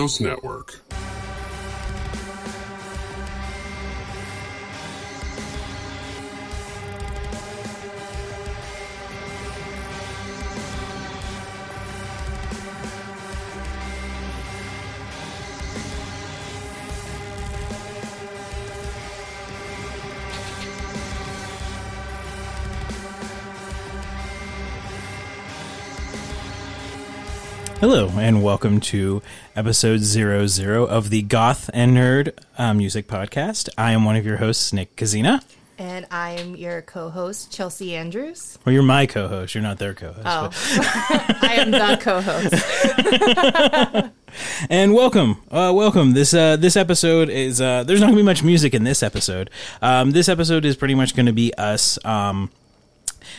Mythos Network. Hello, and welcome to episode 00 of the Goth and Nerd uh, Music Podcast. I am one of your hosts, Nick Kizina. And I'm your co host, Chelsea Andrews. Well, you're my co host. You're not their co host. Oh, I am the co host. And welcome, uh, welcome. This uh, this episode is uh, there's not gonna be much music in this episode. Um, this episode is pretty much gonna be us um,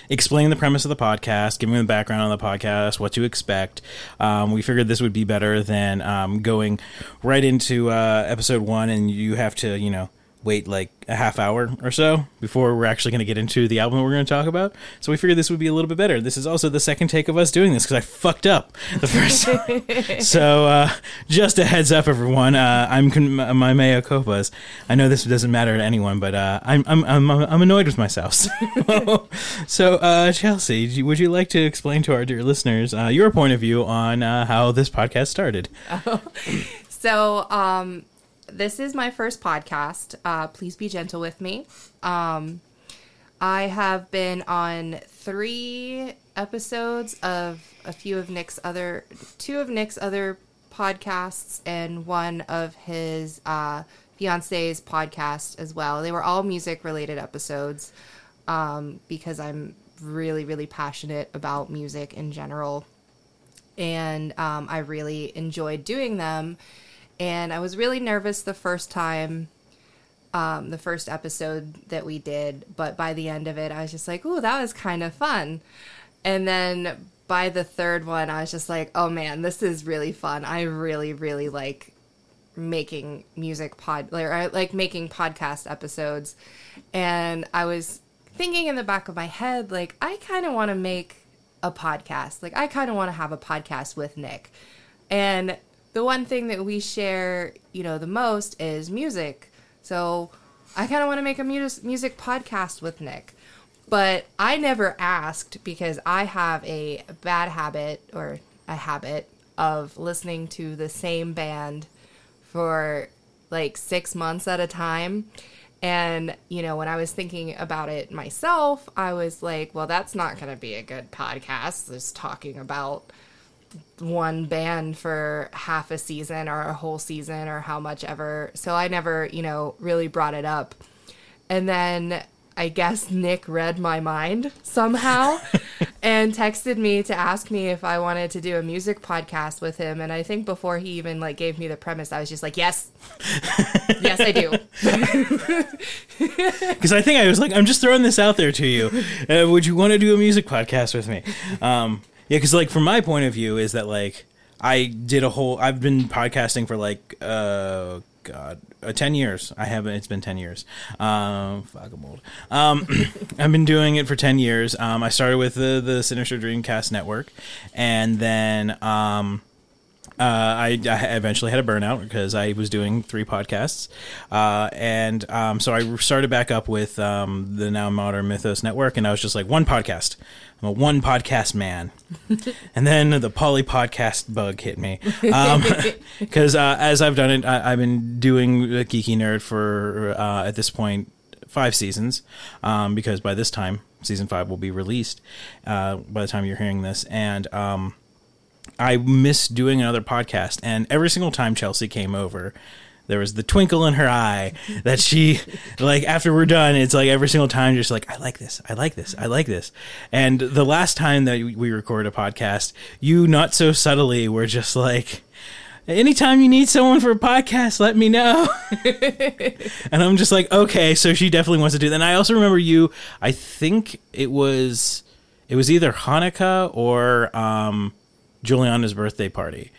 explaining the premise of the podcast, giving the background on the podcast, what to expect. Um, we figured this would be better than um, going right into uh, episode one, and you have to you know wait like a half hour or so before we're actually going to get into the album that we're going to talk about. So we figured this would be a little bit better. This is also the second take of us doing this because I fucked up the first time. so uh, just a heads up, everyone. Uh, I'm con- my mea copas. I know this doesn't matter to anyone, but uh, I'm, I'm I'm I'm annoyed with myself. So, so uh, Chelsea, would you like to explain to our dear listeners uh, your point of view on uh, how this podcast started? So, um, this is my first podcast. Uh, please be gentle with me. Um, I have been on three episodes of a few of Nick's other, two of Nick's other podcasts, and one of his uh, fiance's podcast as well. They were all music related episodes um, because I'm really, really passionate about music in general. And um, I really enjoyed doing them and I was really nervous the first time, um, the first episode that we did. But by the end of it, I was just like, "Ooh, that was kind of fun." And then by the third one, I was just like, "Oh man, this is really fun. I really, really like making music pod, I like making podcast episodes." And I was thinking in the back of my head, like, I kind of want to make a podcast. Like, I kind of want to have a podcast with Nick. And the one thing that we share, you know, the most is music. So I kind of want to make a mus- music podcast with Nick. But I never asked because I have a bad habit or a habit of listening to the same band for like six months at a time. And, you know, when I was thinking about it myself, I was like, well, that's not going to be a good podcast, just talking about one band for half a season or a whole season or how much ever. So I never, you know, really brought it up. And then I guess Nick read my mind somehow and texted me to ask me if I wanted to do a music podcast with him. And I think before he even like gave me the premise, I was just like, yes, yes, I do. Because I think I was like, I'm just throwing this out there to you. Uh, would you want to do a music podcast with me? Um, yeah, because like from my point of view is that like I did a whole. I've been podcasting for like uh God uh, ten years. I haven't. It's been ten years. Um, fuck, I'm old. Um, I've been doing it for ten years. Um, I started with the the Sinister Dreamcast Network, and then um. Uh, I, I eventually had a burnout because I was doing three podcasts, uh, and um, so I started back up with um, the now modern Mythos Network, and I was just like one podcast. I'm a one podcast man, and then the poly podcast bug hit me. Because uh, as I've done it, I, I've been doing the Geeky Nerd for uh, at this point five seasons. Um, because by this time season five will be released uh, by the time you're hearing this, and um, I miss doing another podcast. And every single time Chelsea came over, there was the twinkle in her eye that she, like, after we're done, it's like every single time, just like, I like this, I like this, I like this. And the last time that we recorded a podcast, you not so subtly were just like, anytime you need someone for a podcast, let me know. and I'm just like, okay, so she definitely wants to do that. And I also remember you, I think it was, it was either Hanukkah or, um, Juliana's birthday party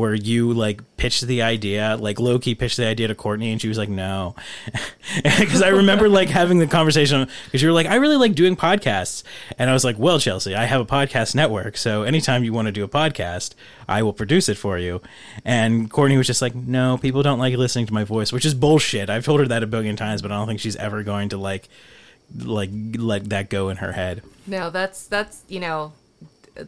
where you like pitched the idea, like Loki pitched the idea to Courtney, and she was like, "No," because I remember like having the conversation because you were like, "I really like doing podcasts," and I was like, "Well, Chelsea, I have a podcast network, so anytime you want to do a podcast, I will produce it for you." And Courtney was just like, "No, people don't like listening to my voice," which is bullshit. I've told her that a billion times, but I don't think she's ever going to like like let that go in her head. No, that's that's you know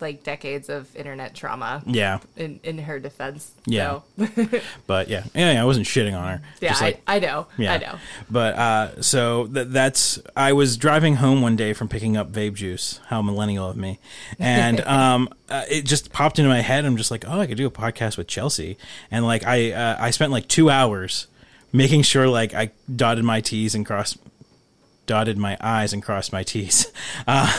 like decades of internet trauma Yeah, in in her defense. Yeah. So, but yeah, yeah, I wasn't shitting on her. yeah, Just like, I, I know. Yeah. I know. But uh, so th- that's I was driving home one day from picking up vape juice. How millennial of me! And um, uh, it just popped into my head. I'm just like, oh, I could do a podcast with Chelsea. And like I uh, I spent like two hours making sure like I dotted my T's and crossed dotted my I's and crossed my T's. Uh,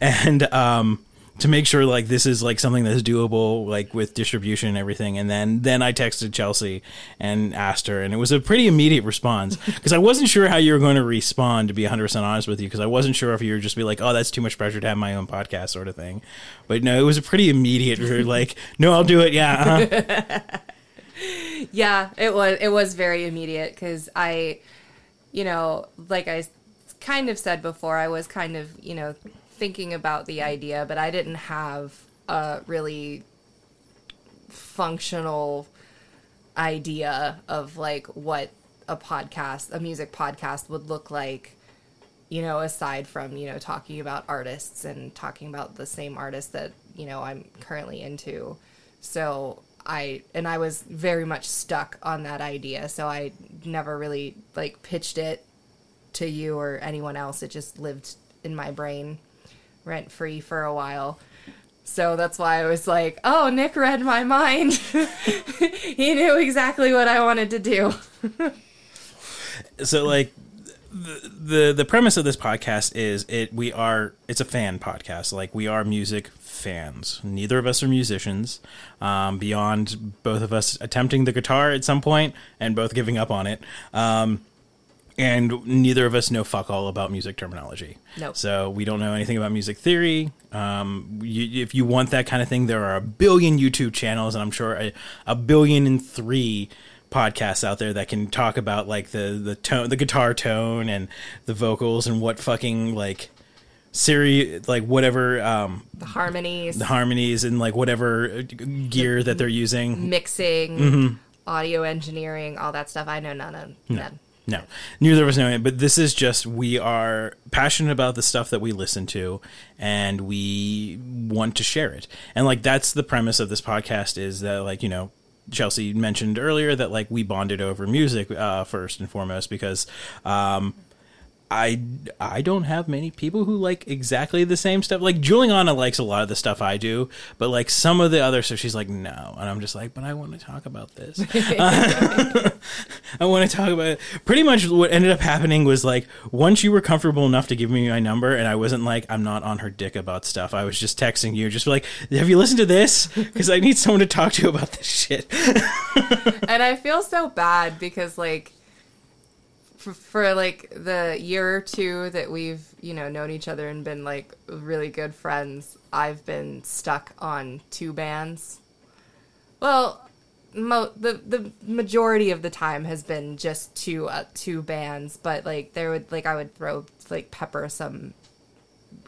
and um to make sure like this is like something that's doable like with distribution and everything. And then then i texted chelsea and asked her and it was a pretty immediate response. Because i wasn't sure how you were going to respond to be 100% honest with you because i wasn't sure if you were just be like oh that's too much pressure to have my own podcast sort of thing. But no it was a pretty immediate like no i'll do it. Yeah uh-huh. Yeah, it was it was very immediate because I, you know, like I kind of said before, I was kind of you know thinking about the idea, but I didn't have a really functional idea of like what a podcast, a music podcast would look like. You know, aside from you know talking about artists and talking about the same artists that you know I'm currently into, so I and I was very much stuck on that idea. So I never really like pitched it to you or anyone else. It just lived in my brain rent free for a while. So that's why I was like, "Oh, Nick read my mind. he knew exactly what I wanted to do." so like the, the the premise of this podcast is it we are it's a fan podcast like we are music fans neither of us are musicians um, beyond both of us attempting the guitar at some point and both giving up on it um, and neither of us know fuck all about music terminology Nope. so we don't know anything about music theory um, you, if you want that kind of thing there are a billion youtube channels and i'm sure a, a billion and three podcasts out there that can talk about like the the tone the guitar tone and the vocals and what fucking like Siri like whatever um The harmonies, the harmonies and like whatever gear that they're using mixing, Mm-hmm. audio engineering, all that stuff. I know none of none. No, neither of us know it, but this is just we are passionate about the stuff that we listen to, and we want to share it. And like that's the premise of this podcast is that like you know Chelsea mentioned earlier that like we bonded over music uh, first and foremost because um, I I don't have many people who like exactly the same stuff. Like Juliana likes a lot of the stuff I do, but like some of the other stuff, she's like no, and I'm just like, but I want to talk about this. I want to talk about it. Pretty much what ended up happening was like once you were comfortable enough to give me my number, and I wasn't like I'm not on her dick about stuff. I was just texting you, just like, have you listened to this? Because I need someone to talk to about this shit. and I feel so bad because like for, for like the year or two that we've you know known each other and been like really good friends, I've been stuck on two bands. Well, mo- the the majority of the time has been just two uh, two bands, but like there would like I would throw like pepper some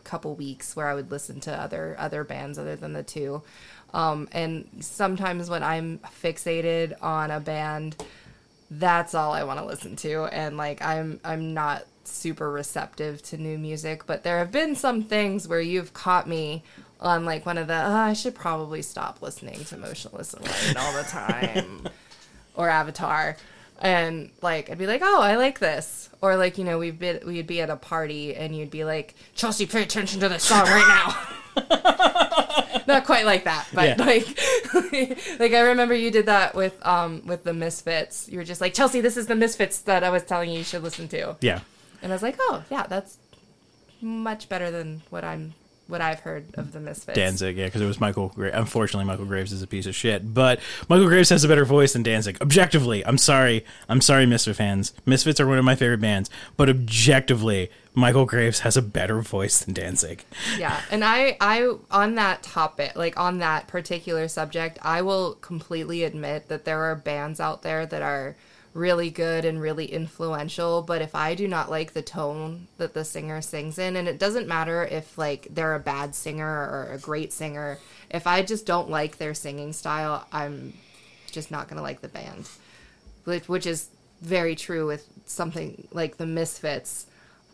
couple weeks where I would listen to other other bands other than the two. Um, and sometimes when I'm fixated on a band, that's all I want to listen to. And like I'm I'm not super receptive to new music, but there have been some things where you've caught me on like one of the oh, I should probably stop listening to Motionless White all the time or Avatar. And like I'd be like, oh, I like this, or like you know we'd be we'd be at a party and you'd be like, Chelsea, pay attention to this song right now. Not quite like that, but Yeah. like, like I remember you did that with um with the Misfits. You were just like, Chelsea, this is the Misfits that I was telling you you should listen to, yeah. and I was like, oh yeah, that's much better than what I'm what I've heard of the Misfits. Danzig, yeah, because it was Michael. Gra- Unfortunately, Michael Graves is a piece of shit. But Michael Graves has a better voice than Danzig. Objectively, I'm sorry. I'm sorry, Misfit fans. Misfits are one of my favorite bands, but objectively, Michael Graves has a better voice than Danzig. yeah and i i on that topic like on that particular subject i will completely admit that there are bands out there that are really good and really influential but if i do not like the tone that the singer sings in and it doesn't matter if like they're a bad singer or a great singer if i just don't like their singing style i'm just not going to like the band which, which is very true with something like the misfits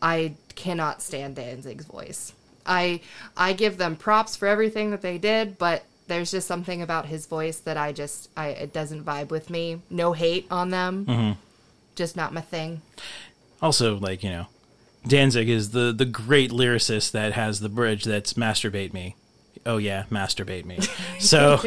I cannot stand Danzig's voice. I I give them props for everything that they did, but there's just something about his voice that I just I it doesn't vibe with me. No hate on them. Just not my thing. Also, like you know, Danzig is the the great lyricist that has the bridge that's "masturbate me." Oh yeah, masturbate me. So,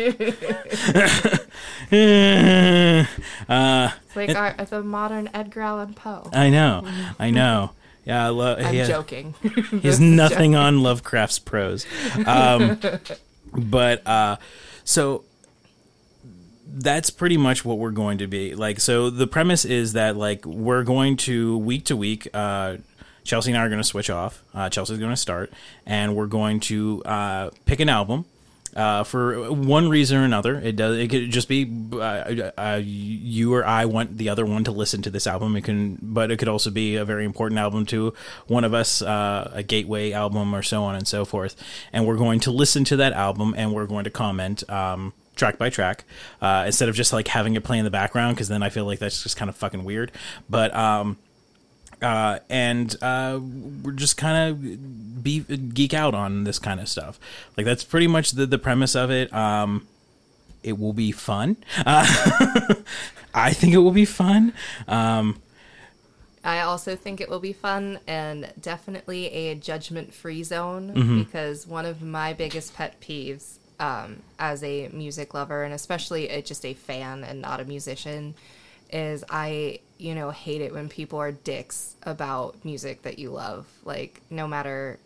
uh, like our, the modern Edgar Allan Poe. I know, I know. Yeah, I love. I'm he, joking. he has nothing on Lovecraft's prose, um, but uh, so that's pretty much what we're going to be like. So the premise is that like we're going to week to week. Uh, Chelsea and I are going to switch off. Uh, Chelsea's going to start, and we're going to uh, pick an album. Uh, for one reason or another, it does. It could just be uh, uh, you or I want the other one to listen to this album. It can, but it could also be a very important album to one of us, uh, a gateway album, or so on and so forth. And we're going to listen to that album, and we're going to comment. Um, track by track uh, instead of just like having it play in the background because then i feel like that's just kind of fucking weird but um uh, and uh, we're just kind of be geek out on this kind of stuff. Like that's pretty much the the premise of it. Um, it will be fun. Uh, I think it will be fun. Um, I also think it will be fun and definitely a judgment free zone because one of my biggest pet peeves um, as a music lover and especially a, just a fan and not a musician is I, you know, hate it when people are dicks about music that you love. Like, no matter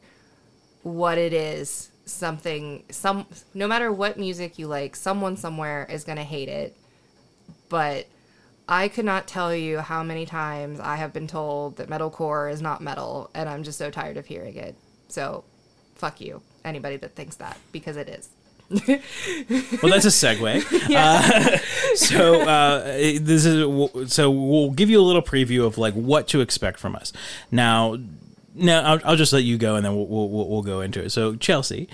what it is, something, some, no matter what music you like, someone somewhere is going to hate it. But I could not tell you how many times I have been told that metalcore is not metal, and I'm just so tired of hearing it. So, fuck you, anybody that thinks that, because it is. well, that's a segue. uh, so uh, this is so we'll give you a little preview of like what to expect from us. Now, now I'll, I'll just let you go, and then we'll we'll, we'll go into it. So Chelsea,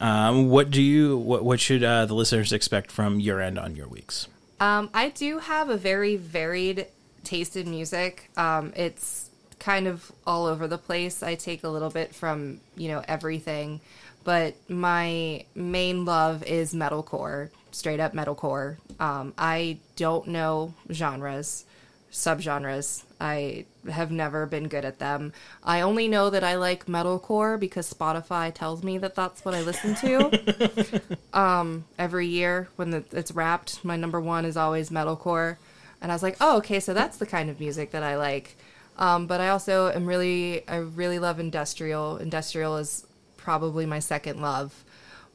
um, what do you what what should uh, the listeners expect from your end on your weeks? Um, I do have a very varied taste in music. Um, it's kind of all over the place. I take a little bit from you know everything, but my main love is metalcore, straight up metalcore. Um, I don't know genres, subgenres. I have never been good at them. I only know that I like metalcore because Spotify tells me that that's what I listen to. um, every year when the, it's wrapped, my number one is always metalcore, and I was like, oh, okay, so that's the kind of music that I like. Um, but I also am really, I really love industrial. Industrial is probably my second love,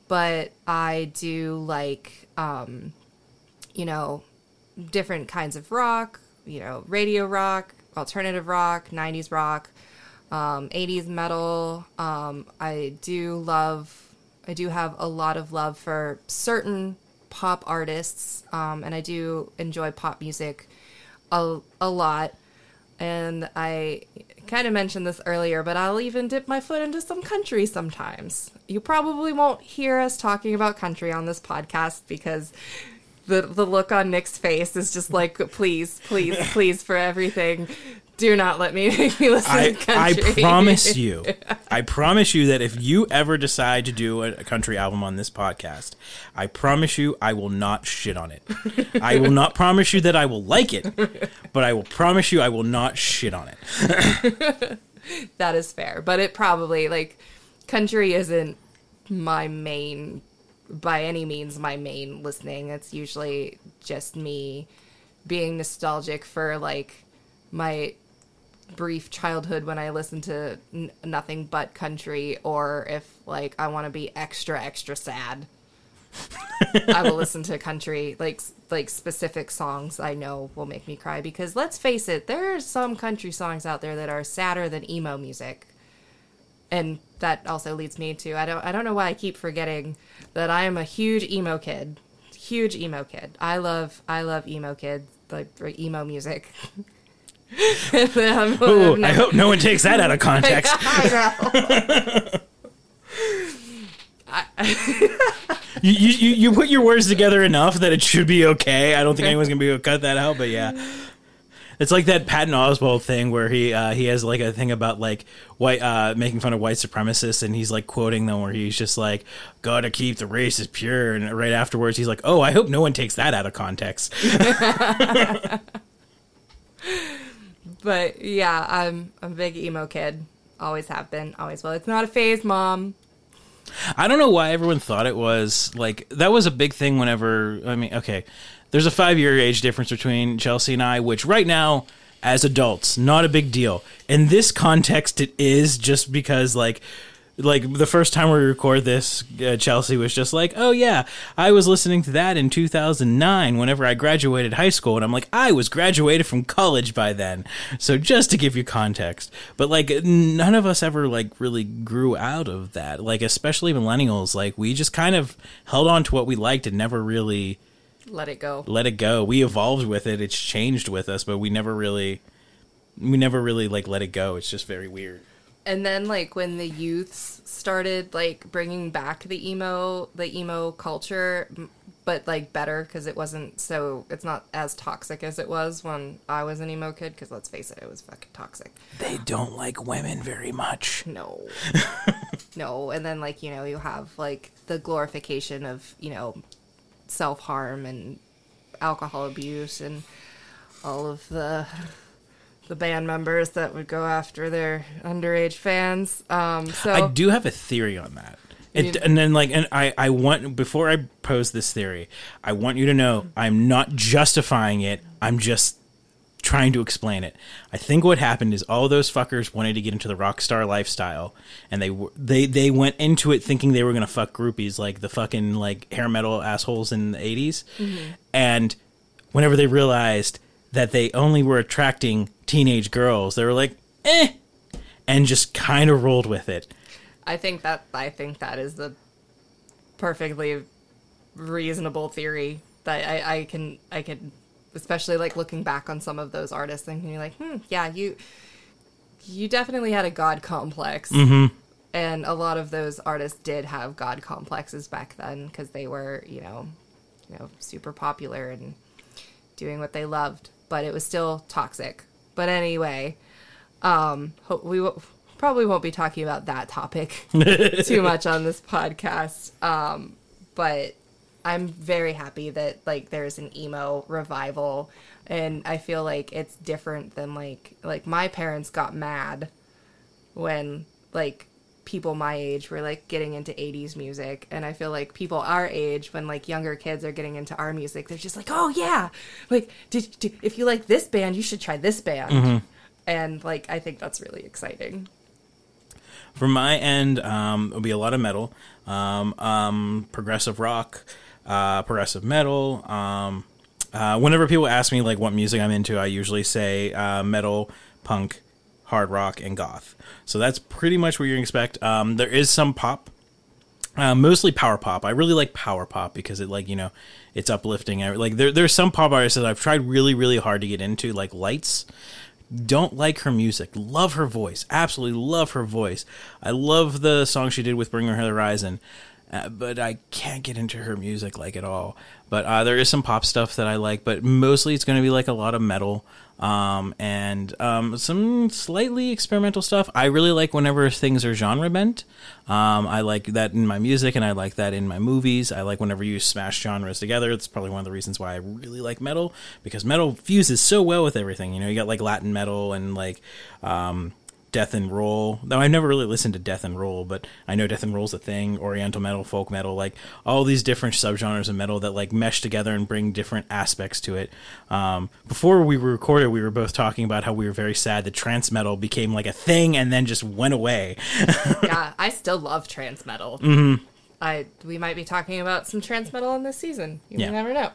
but I do like, um, you know, different kinds of rock. You know, radio rock, alternative rock, '90s rock, um, '80s metal. Um, I do love. I do have a lot of love for certain pop artists, um, and I do enjoy pop music a, a lot. And I kind of mentioned this earlier, but I'll even dip my foot into some country sometimes. You probably won't hear us talking about country on this podcast because the the look on Nick's face is just like, please, please, please, for everything, do not let me make me listen I, to country. I promise you, I promise you that if you ever decide to do a, a country album on this podcast, I promise you I will not shit on it. I will not promise you that I will like it, but I will promise you I will not shit on it. that is fair, but it probably like country isn't my main by any means my main listening. It's usually just me being nostalgic for like my brief childhood when I listen to n- nothing but country, or if like I want to be extra extra sad, I will listen to country like like specific songs I know will make me cry. Because let's face it, there are some country songs out there that are sadder than emo music. and that also leads me to I don't I don't know why I keep forgetting that I am a huge emo kid, huge emo kid. I love I love emo kids like emo music. And then I'm- Ooh, I'm I hope no one takes that out of context. I know. you, you you you put your words together enough that it should be okay. I don't think anyone's gonna be able to cut that out, but yeah. It's like that Patton Oswalt thing where he uh, he has like a thing about like white uh, making fun of white supremacists and he's like quoting them where he's just like gotta keep the races pure and right afterwards he's like oh I hope no one takes that out of context. But yeah, I'm I'm a big emo kid. Always have been, always will. It's not a phase, mom. I don't know why everyone thought it was like that was a big thing whenever I mean okay there's a 5 year age difference between Chelsea and I which right now as adults not a big deal in this context it is just because like like the first time we record this uh, Chelsea was just like oh yeah I was listening to that in 2009 whenever I graduated high school and I'm like I was graduated from college by then. So just to give you context but like none of us ever like really grew out of that. Like especially millennials like we just kind of held on to what we liked and never really Let it go. let it go. We evolved with it. It's changed with us but we never really we never really like let it go. It's just very weird And then like when the youths started like bringing back the emo the emo culture but like better because it wasn't so it's not as toxic as it was when I was an emo kid because let's face it it was fucking toxic. they don't like women very much No. no, and then like, you know, you have like the glorification of, you know, self-harm and alcohol abuse and all of the the band members that would go after their underage fans. Um so I do have a theory on that. It, and then like and I, I want before I pose this theory, I want you to know I'm not justifying it. I'm just trying to explain it. I think what happened is all those fuckers wanted to get into the rock star lifestyle, and they they they went into it thinking they were gonna fuck groupies like the fucking like hair metal assholes in the 80s and whenever they realized that they only were attracting teenage girls, they were like, eh, and just kind of rolled with it. I think that I think that is the perfectly reasonable theory that I, I can I can especially like looking back on some of those artists and you're like, hmm, yeah, you you definitely had a god complex. Mm-hmm. And a lot of those artists did have god complexes back then because they were, you know, you know, super popular and doing what they loved, but it was still toxic. But anyway, um, we w- probably won't be talking about that topic too much on this podcast. Um, but I'm very happy that like there's an emo revival, and I feel like it's different than like like my parents got mad when like people my age were like getting into 80s music. And i feel like people our age when like younger kids are getting into our music they're just like oh yeah. Like did, did if you like this band you should try this band. And like i think that's really exciting. From my end, um, it'll be a lot of metal, um, um, progressive rock, uh, progressive metal. Um, uh, whenever people ask me like what music I'm into, I usually say uh, metal, punk, hard rock, and goth. So that's pretty much what you expect. Um, there is some pop, uh, mostly power pop. I really like power pop because it like you know it's uplifting. Like there there's some pop artists that I've tried really really hard to get into, like Lights. Don't like her music. Love her voice. Absolutely love her voice. I love the song she did with Bring Her the Horizon, uh, but I can't get into her music like at all. But uh, there is some pop stuff that I like, but mostly it's going to be like a lot of metal um, and um, some slightly experimental stuff. I really like whenever things are genre bent. Um, I like that in my music, and I like that in my movies. I like whenever you smash genres together. It's probably one of the reasons why I really like metal because metal fuses so well with everything. You know, you got like Latin metal and like um, death and roll. Though I've never really listened to death and roll, but I know death and roll's a thing. Oriental metal, folk metal, like all these different subgenres of metal that like mesh together and bring different aspects to it. Um, before we recorded, we were both talking about how we were very sad that trance metal became like a thing and then just went away. yeah i still love trance metal mm-hmm. i we might be talking about some trance metal in this season you Yeah. never know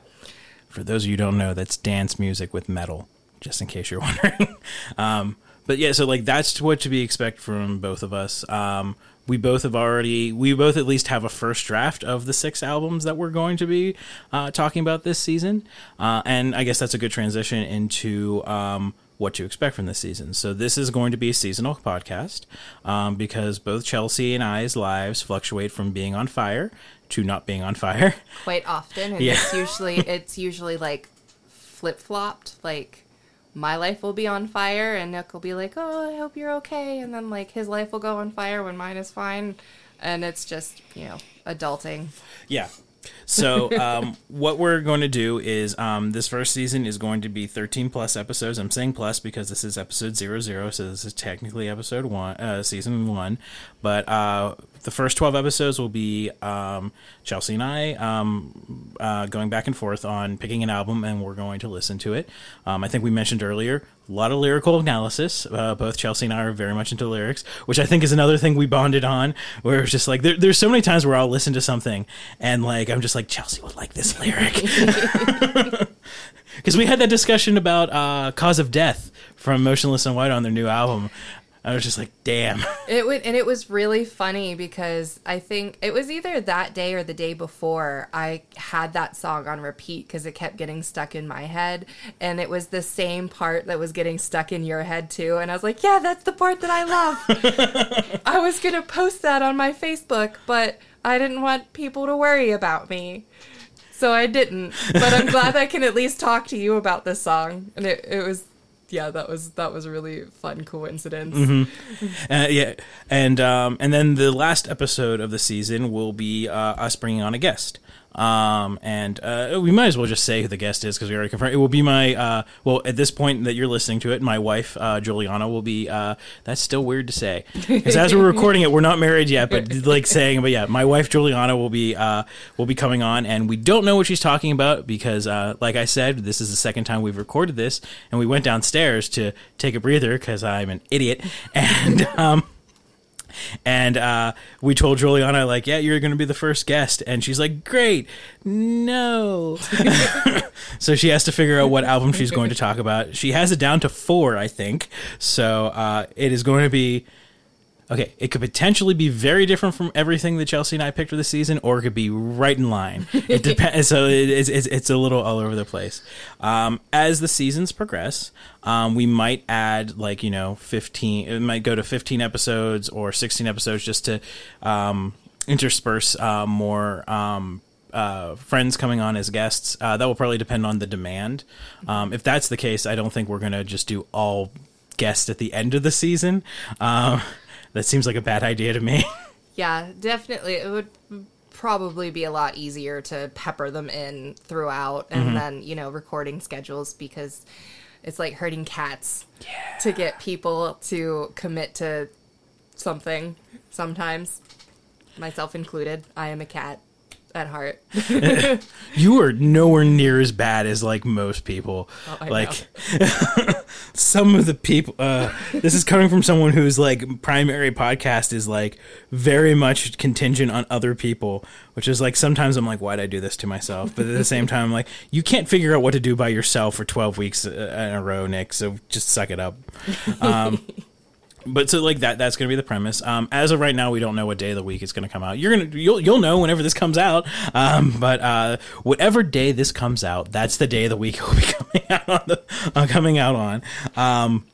For those of you who don't know, that's dance music with metal, just in case you're wondering. um, but yeah, so like that's what to be expect from both of us. Um, we both have already, we both at least have a first draft of the six albums that we're going to be uh, talking about this season, uh, and I guess that's a good transition into. Um, what to expect from this season. So this is going to be a seasonal podcast um, because both Chelsea and I's lives fluctuate from being on fire to not being on fire. quite often and Yeah. it's usually it's usually like flip-flopped like my life will be on fire and Nick will be like, "Oh, I hope you're okay." And then like his life will go on fire when mine is fine. And it's just, you know, adulting. Yeah. So um, what we're going to do is um, this first season is going to be 13 plus episodes. I'm saying plus because this is episode zero zero, so this is technically episode one, uh, season one. But uh, the first 12 episodes will be um, Chelsea and I um, uh, going back and forth on picking an album, and we're going to listen to it. Um, I think we mentioned earlier a lot of lyrical analysis. Uh, both Chelsea and I are very much into lyrics, which I think is another thing we bonded on. Where it's just like there, there's so many times where I'll listen to something and like I'm just like Chelsea would like this lyric because we had that discussion about uh, "Cause of Death" from Motionless in White on their new album. I was just like, damn. It would, and it was really funny because I think it was either that day or the day before I had that song on repeat because it kept getting stuck in my head, and it was the same part that was getting stuck in your head too. And I was like, "Yeah, that's the part that I love." I was gonna post that on my Facebook, but I didn't want people to worry about me, so I didn't. But I'm glad I can at least talk to you about this song, and it, it was. Yeah, that was that was a really fun coincidence. Uh, yeah, and um, and then the last episode of the season will be uh, us bringing on a guest. Um, and uh, we might as well just say who the guest is because we already confirmed. It will be my uh, well at this point that you're listening to it, my wife uh, Juliana will be. Uh, that's still weird to say because as we're recording it, we're not married yet. But like saying, but yeah, my wife Juliana will be uh, will be coming on, and we don't know what she's talking about because, uh, like I said, this is the second time we've recorded this, and we went downstairs to take a breather because I'm an idiot, and um. And uh, we told Juliana, like, yeah, you're going to be the first guest. And she's like, great. No. so she has to figure out what album she's going to talk about. She has it down to four, I think. So uh, it is going to be. Okay, it could potentially be very different from everything that Chelsea and I picked for the season, or it could be right in line. It depends. so it, it's, it's it's a little all over the place. Um, as the seasons progress, um, we might add like you know fifteen. It might go to fifteen episodes or sixteen episodes just to um, intersperse uh, more. Um, uh, friends coming on as guests. Uh, that will probably depend on the demand. Um, if that's the case, I don't think we're going to just do all guests at the end of the season. Um, that seems like a bad idea to me. Yeah, definitely. It would probably be a lot easier to pepper them in throughout and mm-hmm. then, you know, recording schedules because it's like herding cats to get people to commit to something sometimes. Myself included. I am a cat at heart. you are nowhere near as bad as like most people. Oh, I like some of the people. Uh, this is coming from someone whose like primary podcast is like very much contingent on other people, which is like sometimes I'm like, why'd I do this to myself? But at the same time, I'm like, you can't figure out what to do by yourself for 12 weeks uh, in a row, Nick. So just suck it up. Um, but so like that that's going to be the premise. Um as of right now we don't know what day of the week it's going to come out. You're going to you'll you'll know whenever this comes out. Um but uh whatever day this comes out that's the day of the week it will be coming out on the uh, coming out on. Um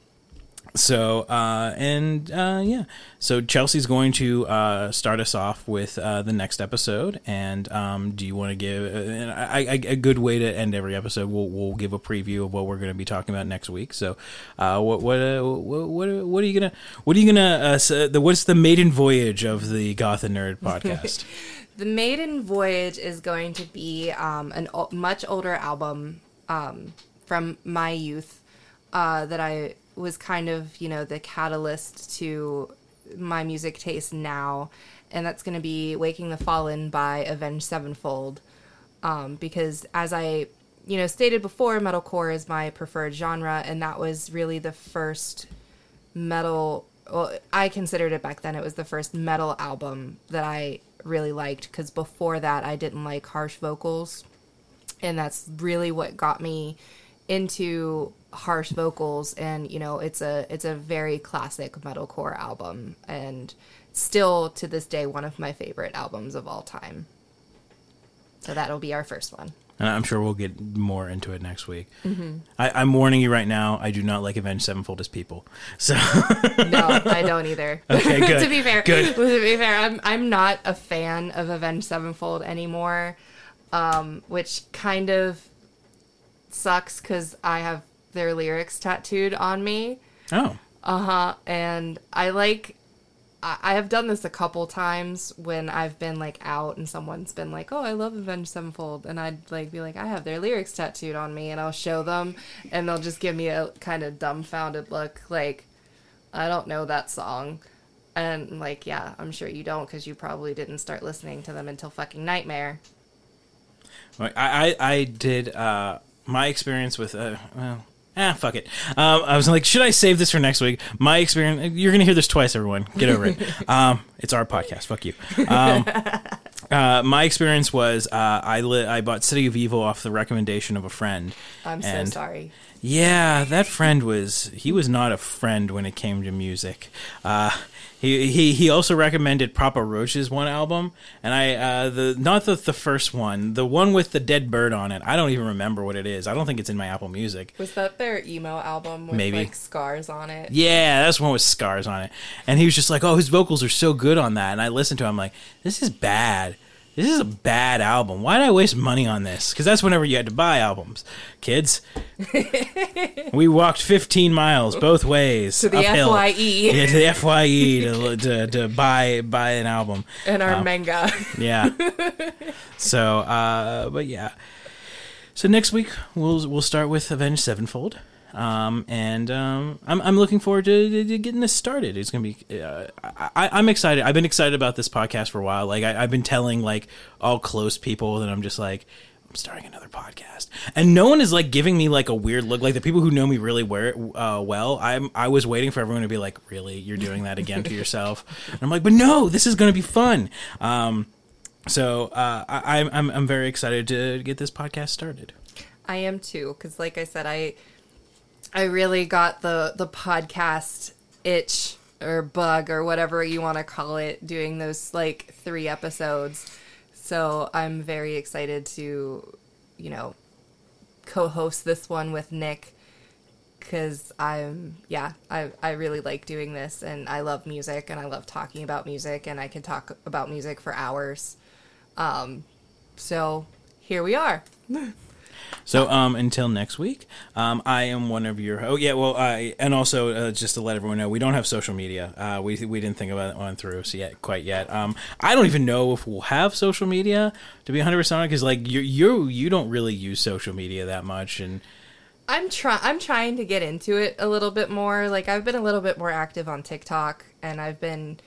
so uh and uh yeah. So chelsea's going to uh start us off with uh the next episode. And um do you want to give uh, I, I, a good way to end every episode we'll, we'll give a preview of what we're going to be talking about next week. So uh what what uh, what, what what are you gonna what are you gonna uh uh, the what's the maiden voyage of the goth and nerd podcast? The Maiden Voyage is going to be um, an o- much older album um, from my youth uh, that I was kind of, you know, the catalyst to my music taste now. And that's going to be Waking the Fallen by Avenged Sevenfold. Um, because as I, you know, stated before, metalcore is my preferred genre, and that was really the first metal well i considered it back then it was the first metal album that i really liked because before that i didn't like harsh vocals and that's really what got me into harsh vocals and you know it's a it's a very classic metalcore album and still to this day one of my favorite albums of all time so that'll be our first one and I'm sure we'll get more into it next week. Mm-hmm. I, am warning you right now. I do not like Avenged Sevenfold as people. So no, I don't either. Okay, good. to be fair, good. To be fair, I'm I'm not a fan of Avenged Sevenfold anymore, um, which kind of sucks because I have their lyrics tattooed on me. Oh. Uh huh. And I like I have done this a couple times when I've been like out and someone's been like, "Oh, I love Avenged Sevenfold," and I'd like be like, "I have their lyrics tattooed on me," and I'll show them, and they'll just give me a kind of dumbfounded look, like, "I don't know that song," and like, yeah, I'm sure you don't because you probably didn't start listening to them until fucking Nightmare. I I, I did uh, my experience with uh, well ah, fuck it. Um, I was like, should I save this for next week? My experience, you're going to hear this twice, everyone. Get over it. Um, it's our podcast. Fuck you. Um, uh, my experience was uh, I li- I bought City of Evil off the recommendation of a friend. I'm so sorry. Yeah, that friend was he was not a friend when it came to music. Uh, he, he he also recommended Papa Roach's one album, and I uh, the not the the first one, the one with the dead bird on it. I don't even remember what it is. I don't think it's in my Apple Music. Was that their emo album with Maybe. like scars on it? Yeah, that's one with scars on it. And he was just like, "Oh, his vocals are so good on that." And I listened to him I'm like, "This is bad." This is a bad album. Why did I waste money on this? Because that's whenever you had to buy albums, kids. we walked 15 miles both ways To the uphill. FYE. Yeah, to the FYE to, to to buy buy an album. And our Um, manga. Yeah. so, uh, but yeah. So next week we'll we'll start with Avenged Sevenfold. Um, and um, I'm I'm looking forward to, to getting this started. It's gonna be. Uh, I, I'm excited. I've been excited about this podcast for a while. Like I, I've been telling like all close people that I'm just like I'm starting another podcast, and no one is like giving me like a weird look. Like the people who know me really wear, uh, well, I'm I was waiting for everyone to be like, really, you're doing that again to yourself. And I'm like, but no, this is gonna be fun. Um, so uh, I, I'm I'm very excited to get this podcast started. I am too, because like I said, I I really got the the podcast itch or bug or whatever you want to call it, doing those like three episodes. So I'm very excited to, you know, co-host this one with Nick because I'm yeah I I really like doing this and I love music and I love talking about music and I can talk about music for hours. Um, so here we are. So um, until next week, um, I am one of your. Oh yeah, well, I and also uh, just to let everyone know, we don't have social media. Uh, we we didn't think about it on through so yet quite yet. Um, I don't even know if we'll have social media to be 100 percent honest, because like you you you don't really use social media that much, and I'm trying. I'm trying to get into it a little bit more. Like I've been a little bit more active on TikTok, and I've been,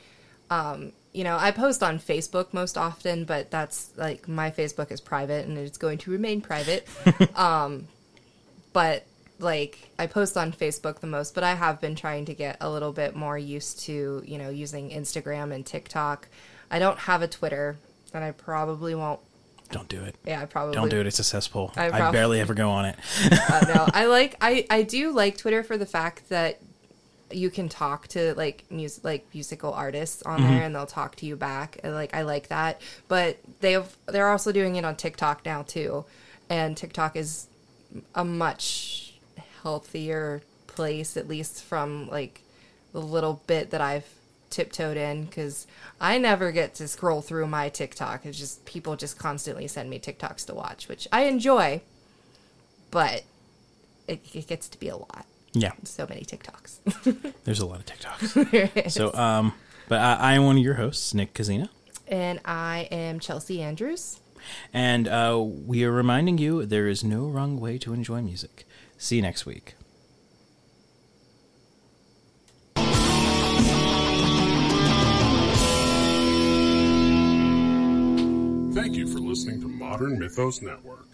um, you know, I post on Facebook most often, but that's like my Facebook is private, and it's going to remain private. um, but like I post on Facebook the most, but I have been trying to get a little bit more used to, you know, using Instagram and TikTok. I don't have a Twitter, and I probably won't. don't do it. Yeah, I probably Don't do it. It's a cesspool. I I, barely ever go on it. uh, no, I like I I do like Twitter for the fact that you can talk to like music like musical artists on mm-hmm. there and they'll talk to you back. Like I like that, but they have they're also doing it on TikTok now too, and TikTok is a much healthier place at least from like the little bit that I've tiptoed in because I never get to scroll through my TikTok. It's just people just constantly send me TikToks to watch, which I enjoy, but it, it gets to be a lot. Yeah, So many TikToks. there's a lot of TikToks. so um, but I, I am one of your hosts, Nick Kizina. and I am Chelsea Andrews. And uh, we are reminding you there is no wrong way to enjoy music. See you next week. Thank you for listening to Modern Mythos Network.